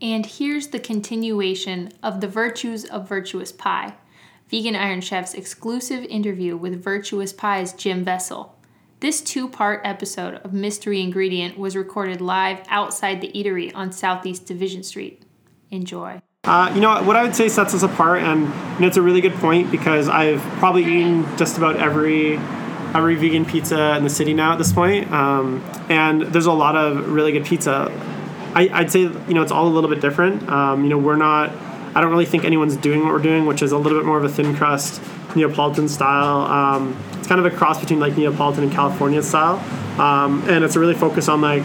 And here's the continuation of the virtues of Virtuous Pie Vegan Iron Chef's exclusive interview with Virtuous Pie's Jim Vesal. This two part episode of Mystery Ingredient was recorded live outside the eatery on Southeast Division Street. Enjoy. Uh, you know what I would say sets us apart, and you know, it's a really good point because I've probably eaten just about every every vegan pizza in the city now at this point, um, and there's a lot of really good pizza. I, would say you know it's all a little bit different. Um, you know we're not. I don't really think anyone's doing what we're doing, which is a little bit more of a thin crust Neapolitan style. Um, it's kind of a cross between like Neapolitan and California style, um, and it's a really focus on like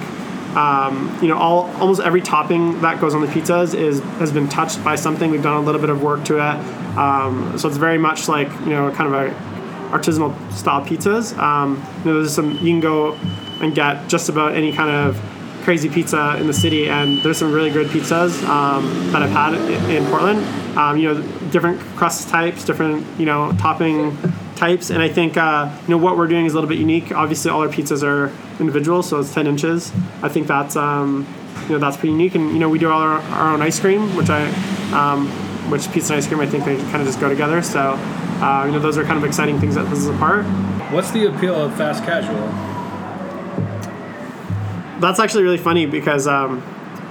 um, you know, all almost every topping that goes on the pizzas is has been touched by something. We've done a little bit of work to it, um, so it's very much like you know, kind of a artisanal style pizzas. Um, you know, there's some you can go and get just about any kind of crazy pizza in the city, and there's some really good pizzas um, that I've had in Portland. Um, you know, different crust types, different you know topping types, and I think uh, you know what we're doing is a little bit unique. Obviously, all our pizzas are individual, so it's 10 inches. I think that's um, you know that's pretty unique, and you know we do all our, our own ice cream, which I um, which pizza and ice cream I think they kind of just go together. So uh, you know those are kind of exciting things that this is apart. What's the appeal of fast casual? That's actually really funny because um,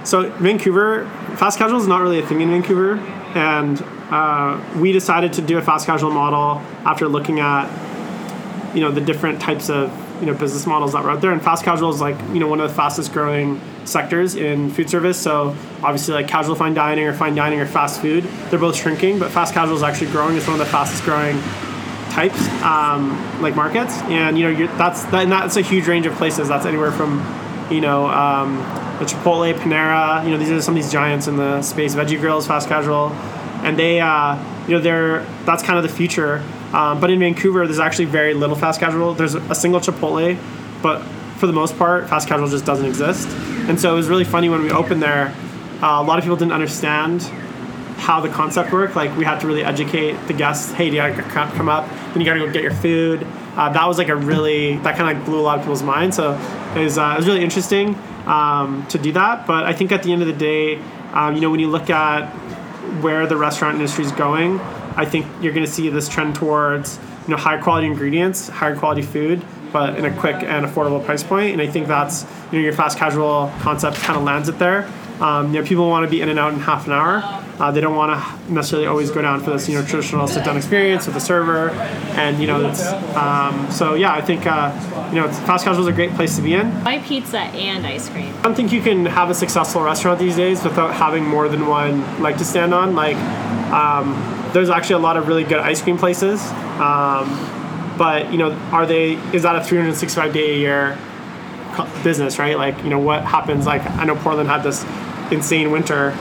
so Vancouver fast casual is not really a thing in Vancouver, and uh, we decided to do a fast casual model after looking at you know the different types of you know business models that were out there. And fast casual is like you know one of the fastest growing sectors in food service. So obviously like casual fine dining or fine dining or fast food they're both shrinking but fast casual is actually growing. It's one of the fastest growing types um, like markets. And you know that's that, and that's a huge range of places. That's anywhere from you know um, the chipotle panera you know these are some of these giants in the space veggie grills fast casual and they uh, you know they're that's kind of the future. Um, but in Vancouver, there's actually very little fast casual. There's a single Chipotle, but for the most part, fast casual just doesn't exist. And so it was really funny when we opened there. Uh, a lot of people didn't understand how the concept worked. Like we had to really educate the guests. Hey, you gotta come up, then you gotta go get your food. Uh, that was like a really that kind of like blew a lot of people's minds. So it was, uh, it was really interesting um, to do that. But I think at the end of the day, um, you know, when you look at where the restaurant industry is going, I think you're going to see this trend towards you know higher quality ingredients, higher quality food, but in a quick and affordable price point. And I think that's you know your fast casual concept kind of lands it there. Um, you know, people want to be in and out in half an hour. Uh, they don't want to necessarily always go down for this, you know, traditional sit-down experience with the server, and you know, it's um, so yeah. I think uh, you know, fast casual is a great place to be in. Why pizza and ice cream? I don't think you can have a successful restaurant these days without having more than one leg to stand on. Like, um, there's actually a lot of really good ice cream places, um, but you know, are they? Is that a 365 day a year business? Right? Like, you know, what happens? Like, I know Portland had this insane winter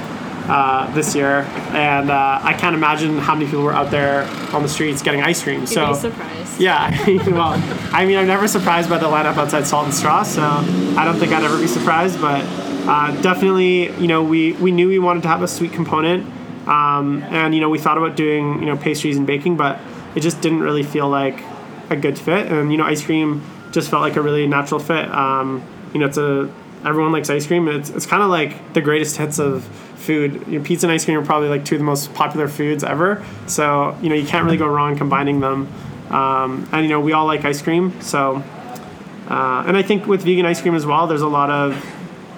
uh, this year, and uh, I can't imagine how many people were out there on the streets getting ice cream. You'd so surprised. Yeah, well, I mean, I'm never surprised by the lineup outside Salt and Straw, so I don't think I'd ever be surprised. But uh, definitely, you know, we we knew we wanted to have a sweet component, um, and you know, we thought about doing you know pastries and baking, but it just didn't really feel like a good fit. And you know, ice cream just felt like a really natural fit. Um, you know, it's a everyone likes ice cream. It's, it's kind of like the greatest hits of food. You know, pizza and ice cream are probably like two of the most popular foods ever. So you know you can't really go wrong combining them. Um, and you know we all like ice cream. So uh, and I think with vegan ice cream as well, there's a lot of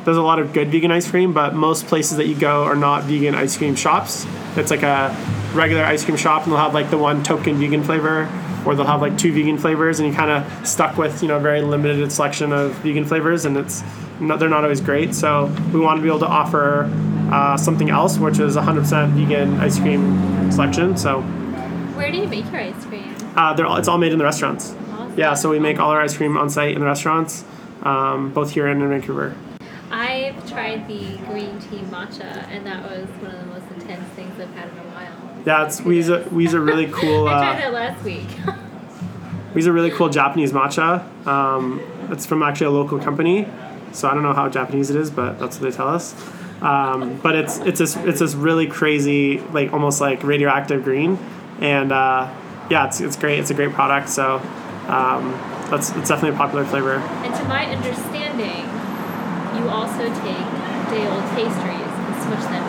there's a lot of good vegan ice cream, but most places that you go are not vegan ice cream shops. It's like a regular ice cream shop, and they'll have like the one token vegan flavor, or they'll have like two vegan flavors, and you kind of stuck with you know a very limited selection of vegan flavors, and it's not, they're not always great. So we want to be able to offer uh, something else, which is 100% vegan ice cream selection. So where do you make your ice cream? Uh, they're all, it's all made in the restaurants. Awesome. Yeah, so we make all our ice cream on site in the restaurants, um, both here and in Vancouver. I've tried the green tea matcha, and that was one of the most intense things I've had in a while. Yeah, it's we use a really cool. I tried uh, that last week. we use a really cool Japanese matcha. Um, it's from actually a local company, so I don't know how Japanese it is, but that's what they tell us. Um, but it's it's this it's this really crazy like almost like radioactive green, and uh, yeah, it's, it's great. It's a great product. So um, that's it's definitely a popular flavor. And to my understanding, you also take day old pastries and switch them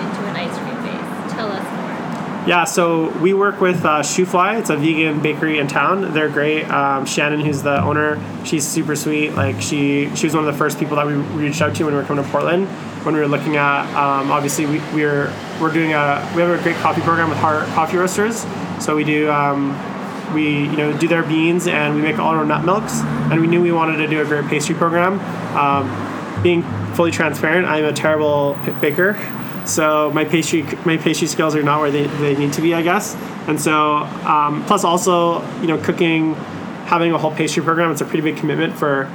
Yeah, so we work with uh, Shoofly. It's a vegan bakery in town. They're great. Um, Shannon, who's the owner, she's super sweet. Like she, she was one of the first people that we reached out to when we were coming to Portland. When we were looking at, um, obviously, we, we're we're doing a we have a great coffee program with Heart Coffee Roasters. So we do um, we you know do their beans and we make all our nut milks. And we knew we wanted to do a great pastry program. Um, being fully transparent, I'm a terrible baker. So my pastry my pastry skills are not where they, they need to be, I guess. And so um, plus also you know cooking, having a whole pastry program, it's a pretty big commitment for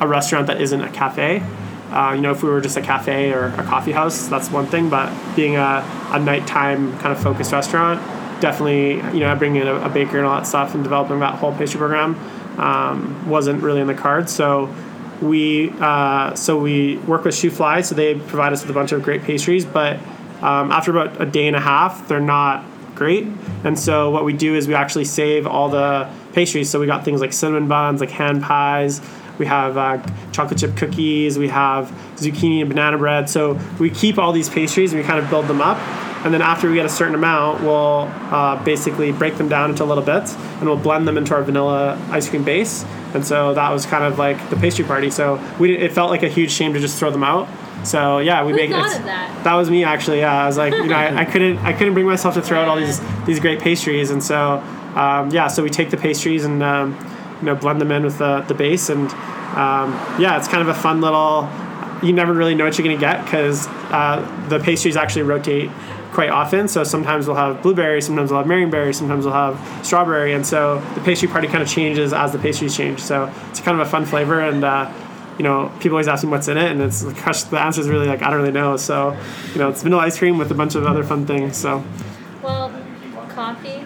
a restaurant that isn't a cafe. Uh, you know, if we were just a cafe or a coffee house, that's one thing. But being a, a nighttime kind of focused restaurant, definitely, you know, bringing in a, a baker and all that stuff and developing that whole pastry program um, wasn't really in the cards. So we uh, so we work with Shoofly, so they provide us with a bunch of great pastries. But um, after about a day and a half, they're not great. And so what we do is we actually save all the pastries. So we got things like cinnamon buns, like hand pies. We have uh, chocolate chip cookies. We have zucchini and banana bread. So we keep all these pastries and we kind of build them up. And then after we get a certain amount, we'll uh, basically break them down into little bits and we'll blend them into our vanilla ice cream base. And so that was kind of like the pastry party. So we it felt like a huge shame to just throw them out. So yeah, we Who make thought that? That was me actually. Yeah, I was like, you know, I, I couldn't, I couldn't bring myself to throw out all these these great pastries, and so um, yeah, so we take the pastries and um, you know blend them in with the the base, and um, yeah, it's kind of a fun little. You never really know what you're gonna get because uh, the pastries actually rotate quite often. So sometimes we'll have blueberry, sometimes we'll have marionberry, sometimes we'll have strawberry, and so the pastry party kind of changes as the pastries change. So it's kind of a fun flavor and. Uh, you know, people always ask me what's in it, and it's gosh, the answer is really like I don't really know. So, you know, it's vanilla ice cream with a bunch of other fun things. So, Well, coffee,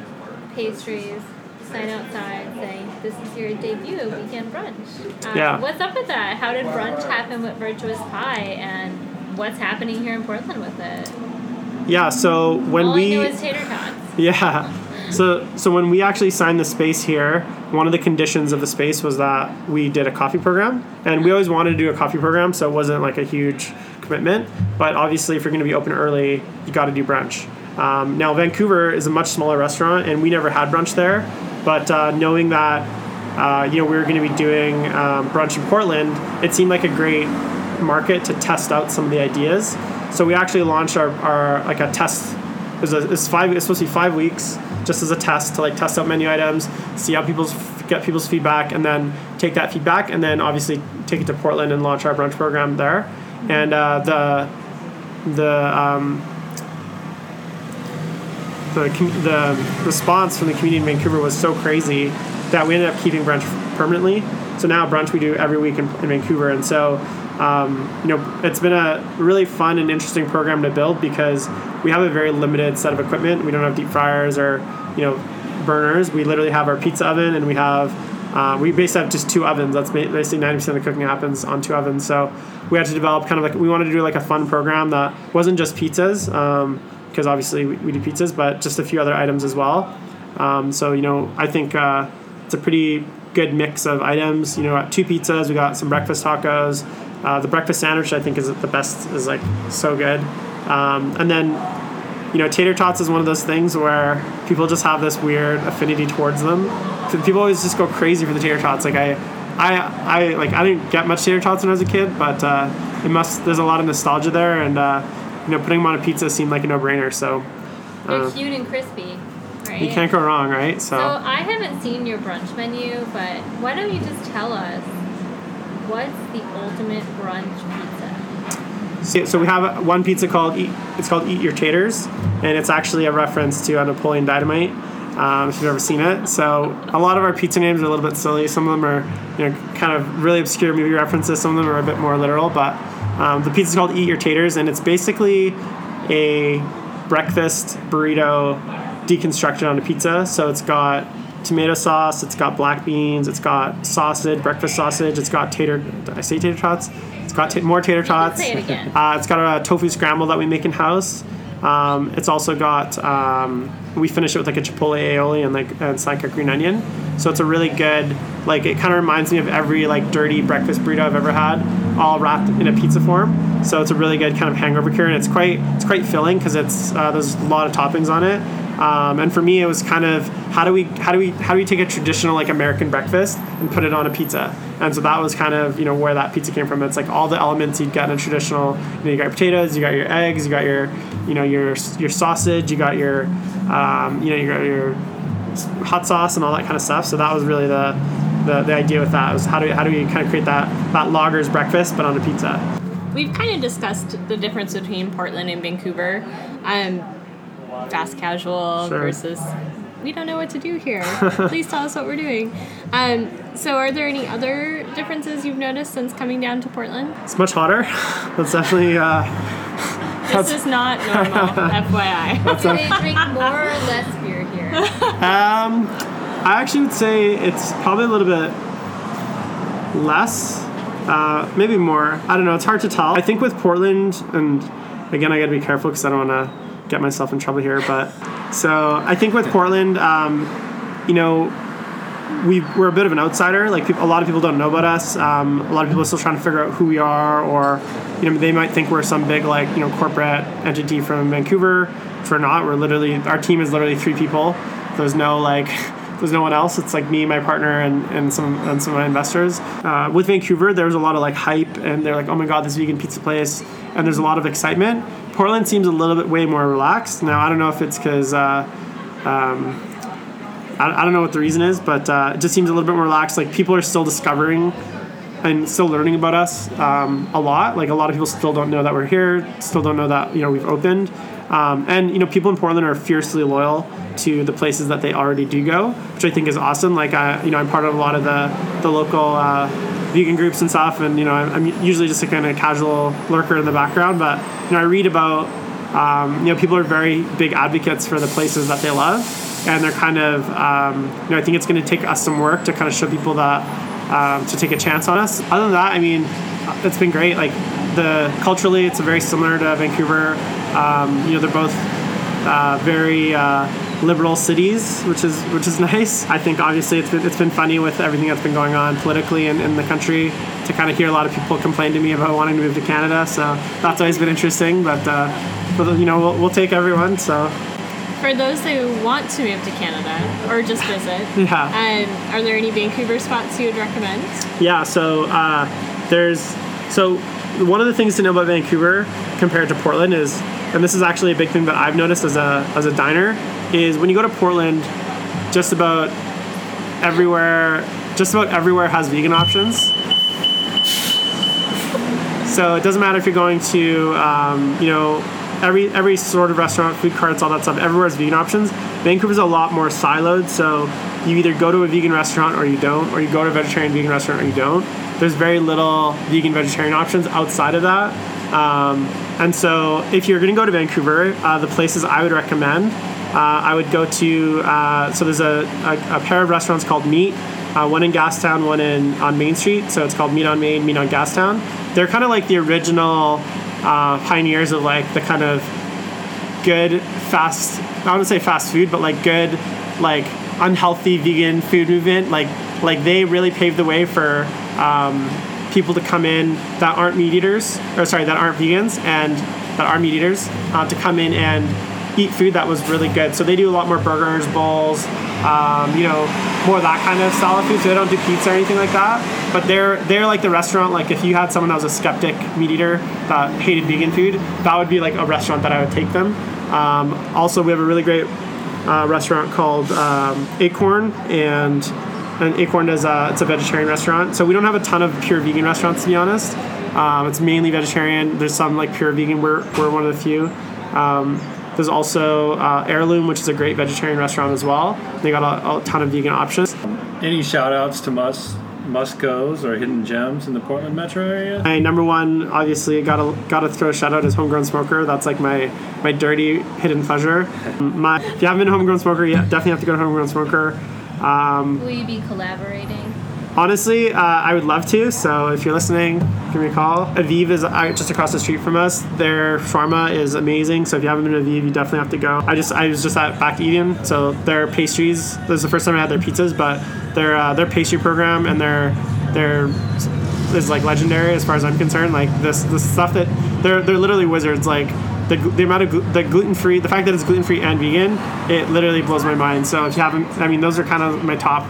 pastries, sign outside saying this is your debut weekend brunch. Um, Yeah. What's up with that? How did brunch happen with Virtuous Pie, and what's happening here in Portland with it? Yeah. So when All we I know is tater tots. Yeah. So so when we actually signed the space here, one of the conditions of the space was that we did a coffee program, and we always wanted to do a coffee program, so it wasn't like a huge commitment. But obviously, if you're going to be open early, you got to do brunch. Um, now Vancouver is a much smaller restaurant, and we never had brunch there. But uh, knowing that uh, you know we were going to be doing um, brunch in Portland, it seemed like a great market to test out some of the ideas. So we actually launched our, our like a test it was, a, it's five. It's supposed to be five weeks, just as a test to like test out menu items, see how people's get people's feedback, and then take that feedback, and then obviously take it to Portland and launch our brunch program there. And uh, the the um, the the response from the community in Vancouver was so crazy that we ended up keeping brunch permanently. So now brunch we do every week in, in Vancouver, and so um, you know it's been a really fun and interesting program to build because we have a very limited set of equipment. We don't have deep fryers or you know burners. We literally have our pizza oven, and we have uh, we basically have just two ovens. That's basically ninety percent of the cooking happens on two ovens. So we had to develop kind of like we wanted to do like a fun program that wasn't just pizzas. Um, because obviously we, we do pizzas, but just a few other items as well. Um, so you know, I think uh, it's a pretty good mix of items. You know, two pizzas, we got some breakfast tacos. Uh, the breakfast sandwich I think is the best. is like so good. Um, and then you know, tater tots is one of those things where people just have this weird affinity towards them. So people always just go crazy for the tater tots. Like I, I, I like I didn't get much tater tots when I was a kid, but uh, it must. There's a lot of nostalgia there, and uh, you know, putting them on a pizza seemed like a no-brainer. So They're Uh, cute and crispy, right? you can't go wrong, right? So So I haven't seen your brunch menu, but why don't you just tell us what's the ultimate brunch pizza? so, we have one pizza called Eat. It's called Eat Your Taters, and it's actually a reference to a Napoleon Dynamite. Um, if you've ever seen it, so a lot of our pizza names are a little bit silly. Some of them are, you know, kind of really obscure movie references. Some of them are a bit more literal. But um, the pizza is called Eat Your Taters, and it's basically a breakfast burrito deconstructed on a pizza. So it's got tomato sauce, it's got black beans, it's got sausage, breakfast sausage, it's got tater. Did I say tater tots? It's got ta- more tater tots. say it again. Uh, it's got a tofu scramble that we make in house. Um, it's also got um, we finish it with like a chipotle aioli and like and it's like a green onion. So it's a really good like it kind of reminds me of every like dirty breakfast burrito I've ever had, all wrapped in a pizza form. So it's a really good kind of hangover cure, and it's quite it's quite filling because it's uh, there's a lot of toppings on it, Um, and for me, it was kind of how do we how do we how do we take a traditional like American breakfast and put it on a pizza? And so that was kind of you know where that pizza came from. It's like all the elements you'd get in a traditional. You, know, you got your potatoes, you got your eggs, you got your you know your your sausage, you got your um, you know you got your hot sauce and all that kind of stuff. So that was really the the, the idea with that was how do we, how do we kind of create that that logger's breakfast but on a pizza. We've kind of discussed the difference between Portland and Vancouver. Um, fast casual Sure. versus we don't know what to do here. Please tell us what we're doing. Um, so, are there any other differences you've noticed since coming down to Portland? It's much hotter. That's definitely uh, This is not normal, FYI. Do they drink more or less beer here? Um, I actually would say it's probably a little bit less, uh, maybe more. I don't know. It's hard to tell. I think with Portland, and again, I got to be careful because I don't want to get myself in trouble here. But so I think with Portland, um, you know, we we're a bit of an outsider. Like a lot of people don't know about us. Um, a lot of people are still trying to figure out who we are, or you know, they might think we're some big like you know corporate entity from Vancouver. If we're not, we're literally our team is literally three people. There's no like. There's no one else. It's like me, my partner, and, and some and some of my investors. Uh, with Vancouver, there's a lot of like hype, and they're like, "Oh my god, this vegan pizza place!" And there's a lot of excitement. Portland seems a little bit way more relaxed now. I don't know if it's because uh, I, I don't know what the reason is, but uh, it just seems a little bit more relaxed. Like people are still discovering and still learning about us um, a lot. Like a lot of people still don't know that we're here, still don't know that you know we've opened, um, and you know people in Portland are fiercely loyal to the places that they already do go, which I think is awesome. Like I, you know, I'm part of a lot of the the local. Uh, vegan groups and stuff and you know I'm, usually just a kind of casual lurker in the background but you know I read about um, you know people are very big advocates for the places that they love and they're kind of um, you know I think it's going to take us some work to kind of show people that um, to take a chance on us. Other than that, I mean, it's been great. Like the culturally, it's very similar to Vancouver. Um, you know, they're both uh, very uh, liberal cities, which is which is nice. I think obviously it's been it's been funny with everything that's been going on politically in, in the country to kind of hear a lot of people complain to me about wanting to move to Canada. So that's always been interesting. But uh, but you know, we'll, we'll take everyone. So For those who want to move to Canada or just visit, Yeah. um, are there any Vancouver spots you would recommend? Yeah, so uh, there's so one of the things to know about Vancouver compared to Portland is, and this is actually a big thing that I've noticed as a as a diner, is when you go to Portland, just about everywhere, just about everywhere has vegan options. So it doesn't matter if you're going to, um, you know, every every sort of restaurant, food carts, all that stuff. Everywhere has vegan options. Vancouver's a lot more siloed, so you either go to a vegan restaurant or you don't, or you go to a vegetarian vegan restaurant or you don't. There's very little vegan vegetarian options outside of that. Um, and so if you're going to go to Vancouver, uh, the places I would recommend, uh, I would go to. Uh, so there's a, a, a pair of restaurants called Meat. Uh, one in Gastown, one in on Main Street. So it's called Meat on Main, Meat on Gastown. They're kind of like the original uh, pioneers of like the kind of good fast. I wouldn't say fast food, but like good, like unhealthy vegan food movement. Like like they really paved the way for um, people to come in that aren't meat eaters, or sorry, that aren't vegans and that are meat eaters uh, to come in and eat food that was really good. So they do a lot more burgers, bowls, um, you know, more that kind of of food. So they don't do pizza or anything like that. But they're they're like the restaurant. Like if you had someone that was a skeptic meat eater that hated vegan food, that would be like a restaurant that I would take them. Um, also, we have a really great uh, restaurant called um, Acorn, and and Acorn does a, it's a vegetarian restaurant. So we don't have a ton of pure vegan restaurants to be honest. Um, it's mainly vegetarian. There's some like pure vegan. We're, we're one of the few. Um, there's also uh, Heirloom, which is a great vegetarian restaurant as well. They got a, a ton of vegan options. Any shout outs to must must goes or hidden gems in the Portland metro area? My number one, obviously, gotta gotta throw a shout out is Homegrown Smoker. That's like my my dirty hidden pleasure. My if you haven't been to Homegrown Smoker, yeah, definitely have to go to Homegrown Smoker. Will you be collaborating? Honestly, uh, I would love to. So if you're listening, give me a call. Aviv is uh, just across the street from us. Their shawarma is amazing. So if you haven't been to Aviv, you definitely have to go. I just I was just at back Eden. So their pastries. This is the first time I had their pizzas, but their uh, their pastry program and their their is like legendary as far as I'm concerned. Like this the stuff that they're they're literally wizards. Like the, the amount of the gluten free, the fact that it's gluten free and vegan, it literally blows my mind. So if you haven't, I mean, those are kind of my top,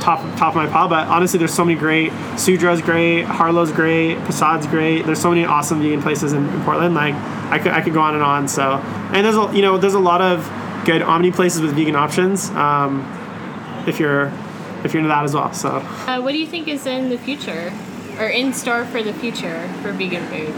top, top of my pile. But honestly, there's so many great. Sudra's great, Harlow's great, Prasad's great. There's so many awesome vegan places in, in Portland. Like I could, I could go on and on. So and there's a, you know, there's a lot of good Omni places with vegan options. Um, if you're, if you're into that as well. So. Uh, what do you think is in the future, or in store for the future for vegan food?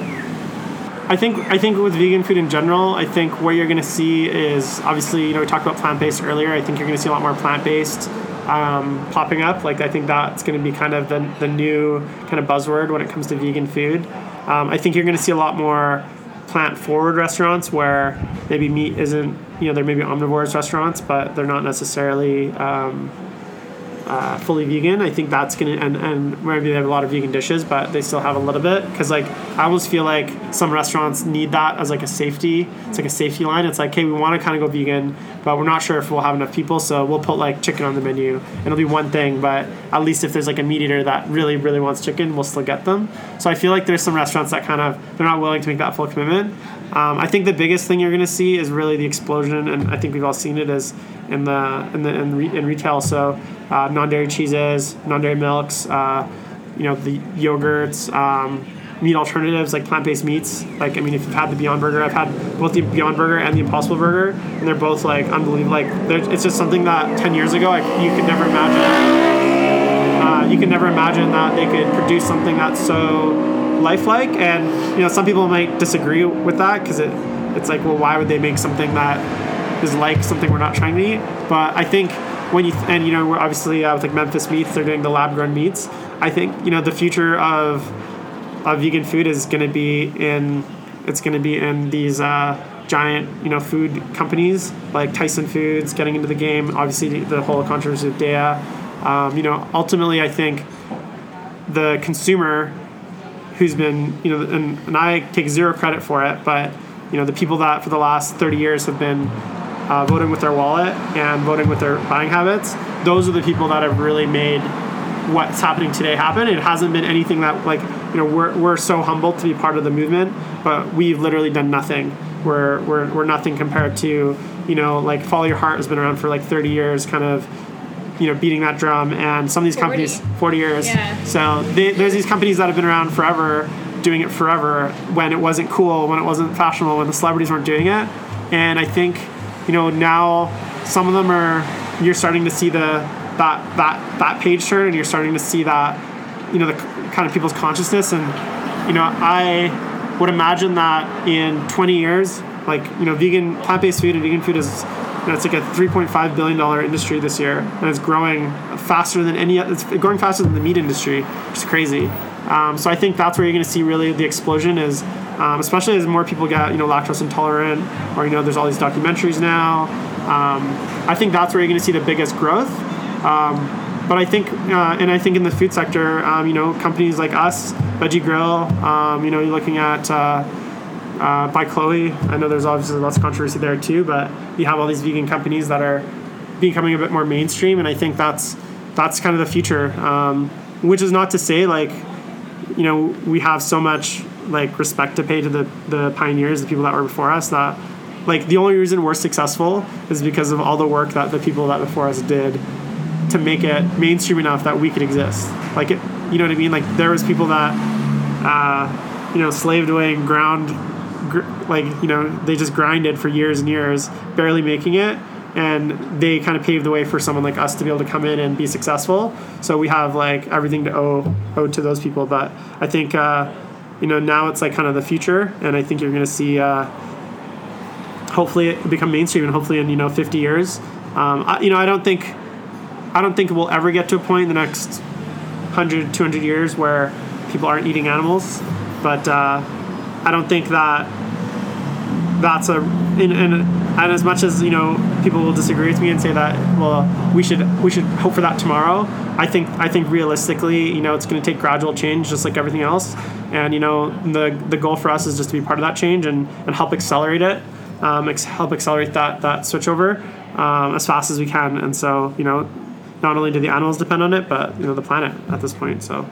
I think I think with vegan food in general, I think what you're going to see is obviously you know we talked about plant based earlier. I think you're going to see a lot more plant based um, popping up. Like I think that's going to be kind of the the new kind of buzzword when it comes to vegan food. Um, I think you're going to see a lot more plant forward restaurants where maybe meat isn't you know there may be omnivores restaurants, but they're not necessarily. Um, uh, fully vegan. I think that's gonna and, and maybe they have a lot of vegan dishes, but they still have a little bit because like I almost feel like some restaurants need that as like a safety. It's like a safety line. It's like hey, we want to kind of go vegan, but we're not sure if we'll have enough people, so we'll put like chicken on the menu. It'll be one thing, but at least if there's like a meat eater that really really wants chicken, we'll still get them. So I feel like there's some restaurants that kind of they're not willing to make that full commitment. Um, I think the biggest thing you're going to see is really the explosion, and I think we've all seen it in the in the in, re, in retail. So uh, non-dairy cheeses, non-dairy milks, uh, you know the yogurts, um, meat alternatives like plant-based meats. Like I mean, if you've had the Beyond Burger, I've had both the Beyond Burger and the Impossible Burger, and they're both like unbelievable. Like it's just something that ten years ago you could never imagine. Uh, you could never imagine that they could produce something that's so lifelike and you know some people might disagree with that because it it's like well why would they make something that is like something we're not trying to eat but i think when you and you know we're obviously uh, with like memphis meats they're doing the lab grown meats i think you know the future of of vegan food is going to be in it's going to be in these uh, giant you know food companies like tyson foods getting into the game obviously the whole controversy with Daiya. Um, you know ultimately i think the consumer who's been you know and, and i take zero credit for it but you know the people that for the last 30 years have been uh, voting with their wallet and voting with their buying habits those are the people that have really made what's happening today happen. It hasn't been anything that like you know we're, we're so humbled to be part of the movement but we've literally done nothing we're, we're, we're nothing compared to you know like follow your heart has been around for like 30 years kind of you know beating that drum and some of these 40. companies 40 years Yeah. so they, there's these companies that have been around forever doing it forever when it wasn't cool when it wasn't fashionable when the celebrities weren't doing it and i think you know now some of them are you're starting to see the that that that page turn and you're starting to see that you know the kind of people's consciousness. And you know i would imagine that in 20 years like you know vegan plant-based food and vegan food is you know, it's like a 3.5 billion dollar industry this year and it's growing faster than any it's growing faster than the meat industry which is crazy. Um, so i think that's where you're going to see really the explosion is um, especially as more people get you know lactose intolerant or you know there's all these documentaries now. Um, i think that's where you're going to see the biggest growth. Um, but I think, uh, and I think in the food sector, um, you know, companies like us, Veggie Grill, um, you know, you're looking at uh, uh, by Chloe. I know there's obviously lots of controversy there too, but you have all these vegan companies that are becoming a bit more mainstream, and I think that's that's kind of the future. Um, which is not to say like, you know, we have so much like respect to pay to the the pioneers, the people that were before us. That like the only reason we're successful is because of all the work that the people that before us did to make it mainstream enough that we could exist. Like it, you know what I mean? Like there was people that, uh, you know, slaved away and ground, gr- like you know, they just grinded for years and years, barely making it, and they kind of paved the way for someone like us to be able to come in and be successful. So we have like everything to owe owe to those people. But I think, uh, you know, now it's like kind of the future, and I think you're to see. Uh, hopefully it become mainstream and hopefully in you know 50 years um, I, you know i don't think i don't think we'll ever get to a point in the next 100 200 years where people aren't eating animals but uh, i don't think that that's a and, and, as much as you know people will disagree with me and say that well we should we should hope for that tomorrow i think i think realistically you know it's going to take gradual change just like everything else and you know the the goal for us is just to be part of that change and and help accelerate it um, ex- help accelerate that that switchover um, as fast as we can and so you know not only do the animals depend on it but you know the planet at this point so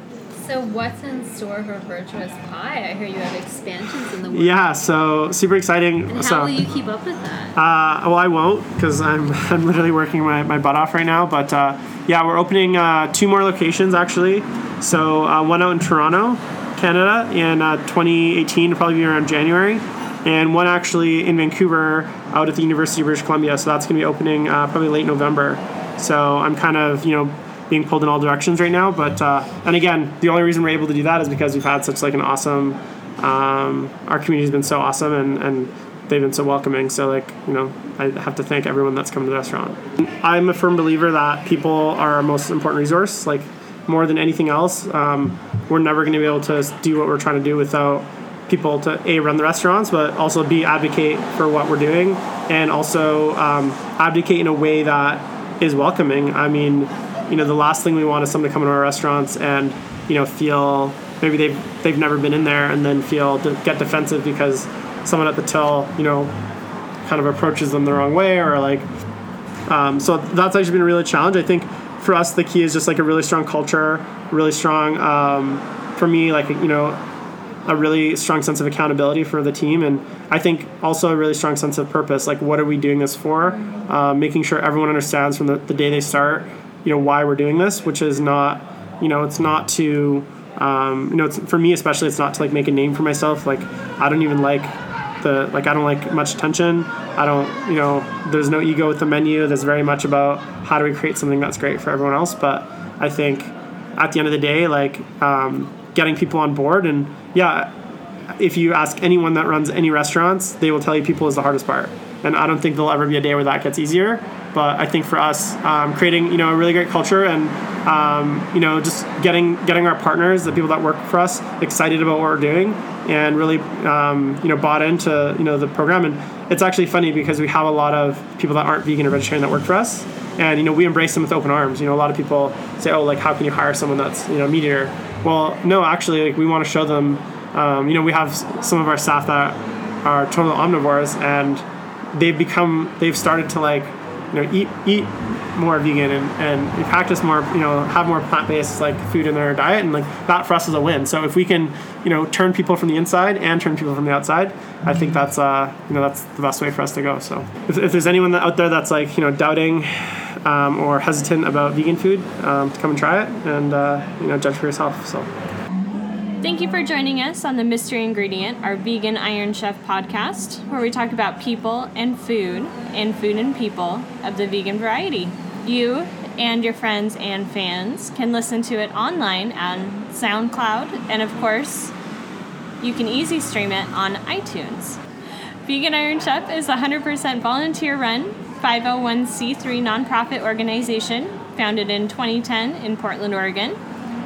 So what's in store for Virtuous Pie? I hear you have expansions in the works. Yeah, so super exciting. And how so, will you keep up with that? Uh, well, I won't because I'm, I'm literally working my, my butt off right now. But uh, yeah, we're opening uh, two more locations actually. So uh, one out in Toronto, Canada, in uh, 2018, probably be around January, and one actually in Vancouver out at the University of British Columbia. So that's going to be opening uh, probably late November. So I'm kind of you know being pulled in all directions right now. But uh, and again, the only reason we're able to do that is because we've had such like an awesome. Um, our community's been so awesome and and they've been so welcoming. So like you know, I have to thank everyone that's come to the restaurant. I'm a firm believer that people are our most important resource. Like more than anything else, um, we're never going to be able to do what we're trying to do without people to a run the restaurants, but also b advocate for what we're doing and also um, advocate in a way that is welcoming. I mean, you know, the last thing we want is someone to come into our restaurants and you know feel maybe they've they've never been in there and then feel get defensive because someone at the till you know kind of approaches them the wrong way or like um, so that's actually been a really challenge i think for us the key is just like a really strong culture really strong um, for me like you know a really strong sense of accountability for the team and i think also a really strong sense of purpose like what are we doing this for? Uh, making sure everyone understands from the, the day they start you know why we're doing this which is not you know it's not to um, you know it's, for me especially it's not to like make a name for myself. Like i don't even like the like i don't like much attention i don't you know there's no ego with the menu. There's very much about how do we create something that's great for everyone else. But i think at the end of the day like um, getting people on board. And yeah if you ask anyone that runs any restaurants they will tell you people is the hardest part. And i don't think there'll ever be a day where that gets easier. But i think for us um, creating you know a really great culture and um, you know just getting getting our partners the people that work for us excited about what we're doing and really um, you know bought into you know the program. And it's actually funny because we have a lot of people that aren't vegan or vegetarian that work for us. And you know we embrace them with open arms. You know a lot of people say oh like how can you hire someone that's you know meat eater well no actually like we want to show them um, you know we have some of our staff that are total omnivores and they've become they've started to like you know eat eat more vegan and, and practice more you know have more plant-based like food in their diet and like that for us is a win. So if we can you know turn people from the inside and turn people from the outside i think that's uh you know that's the best way for us to go. So if, if there's anyone out there that's like you know doubting um, or hesitant about vegan food um, to come and try it and uh, you know judge for yourself so. Thank you for joining us on the Mystery Ingredient, our vegan Iron Chef podcast, where we talk about people and food and food and people of the vegan variety. You and your friends and fans can listen to it online on SoundCloud, and of course, you can easy stream it on iTunes. Vegan Iron Chef is a 100% volunteer run 501c3 nonprofit organization founded in 2010 in Portland, Oregon.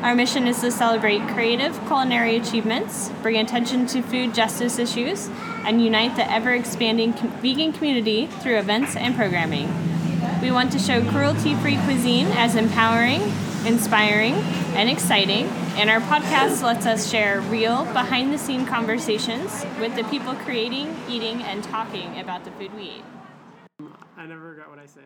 Our mission is to celebrate creative culinary achievements, bring attention to food justice issues, and unite the ever expanding vegan community through events and programming. We want to show cruelty free cuisine as empowering, inspiring, and exciting, and our podcast lets us share real, behind the scene conversations with the people creating, eating, and talking about the food we eat. i never regret what i say